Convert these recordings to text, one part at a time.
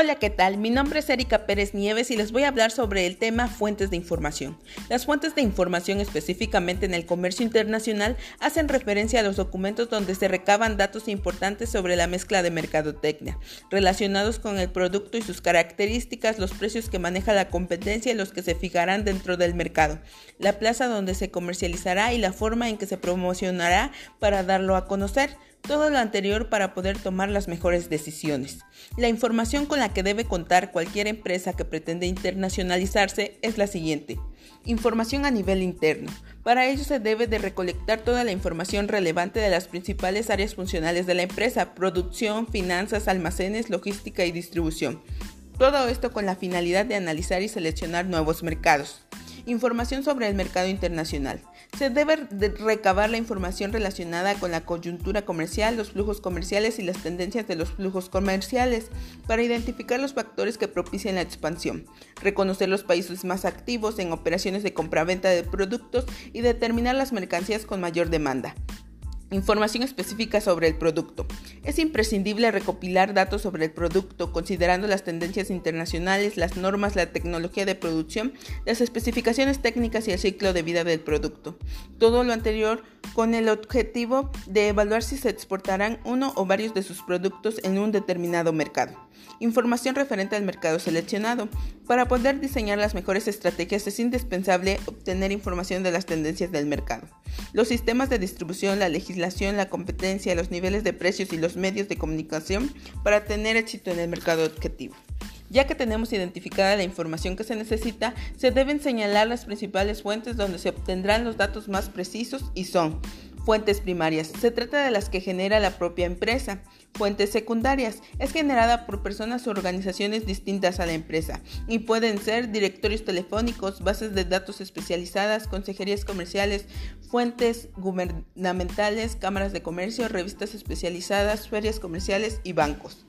Hola, ¿qué tal? Mi nombre es Erika Pérez Nieves y les voy a hablar sobre el tema fuentes de información. Las fuentes de información específicamente en el comercio internacional hacen referencia a los documentos donde se recaban datos importantes sobre la mezcla de mercadotecnia, relacionados con el producto y sus características, los precios que maneja la competencia y los que se fijarán dentro del mercado, la plaza donde se comercializará y la forma en que se promocionará para darlo a conocer todo lo anterior para poder tomar las mejores decisiones. La información con la que debe contar cualquier empresa que pretende internacionalizarse es la siguiente. Información a nivel interno. Para ello se debe de recolectar toda la información relevante de las principales áreas funcionales de la empresa, producción, finanzas, almacenes, logística y distribución. Todo esto con la finalidad de analizar y seleccionar nuevos mercados. Información sobre el mercado internacional. Se debe recabar la información relacionada con la coyuntura comercial, los flujos comerciales y las tendencias de los flujos comerciales para identificar los factores que propician la expansión, reconocer los países más activos en operaciones de compraventa de productos y determinar las mercancías con mayor demanda. Información específica sobre el producto. Es imprescindible recopilar datos sobre el producto, considerando las tendencias internacionales, las normas, la tecnología de producción, las especificaciones técnicas y el ciclo de vida del producto. Todo lo anterior con el objetivo de evaluar si se exportarán uno o varios de sus productos en un determinado mercado. Información referente al mercado seleccionado. Para poder diseñar las mejores estrategias es indispensable obtener información de las tendencias del mercado. Los sistemas de distribución, la legislación, la competencia, los niveles de precios y los medios de comunicación para tener éxito en el mercado objetivo. Ya que tenemos identificada la información que se necesita, se deben señalar las principales fuentes donde se obtendrán los datos más precisos y son Fuentes primarias. Se trata de las que genera la propia empresa. Fuentes secundarias. Es generada por personas o organizaciones distintas a la empresa y pueden ser directorios telefónicos, bases de datos especializadas, consejerías comerciales, fuentes gubernamentales, cámaras de comercio, revistas especializadas, ferias comerciales y bancos.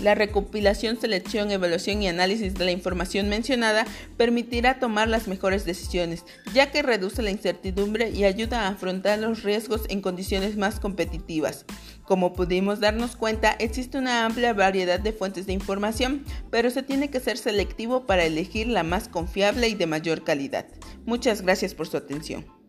La recopilación, selección, evaluación y análisis de la información mencionada permitirá tomar las mejores decisiones, ya que reduce la incertidumbre y ayuda a afrontar los riesgos en condiciones más competitivas. Como pudimos darnos cuenta, existe una amplia variedad de fuentes de información, pero se tiene que ser selectivo para elegir la más confiable y de mayor calidad. Muchas gracias por su atención.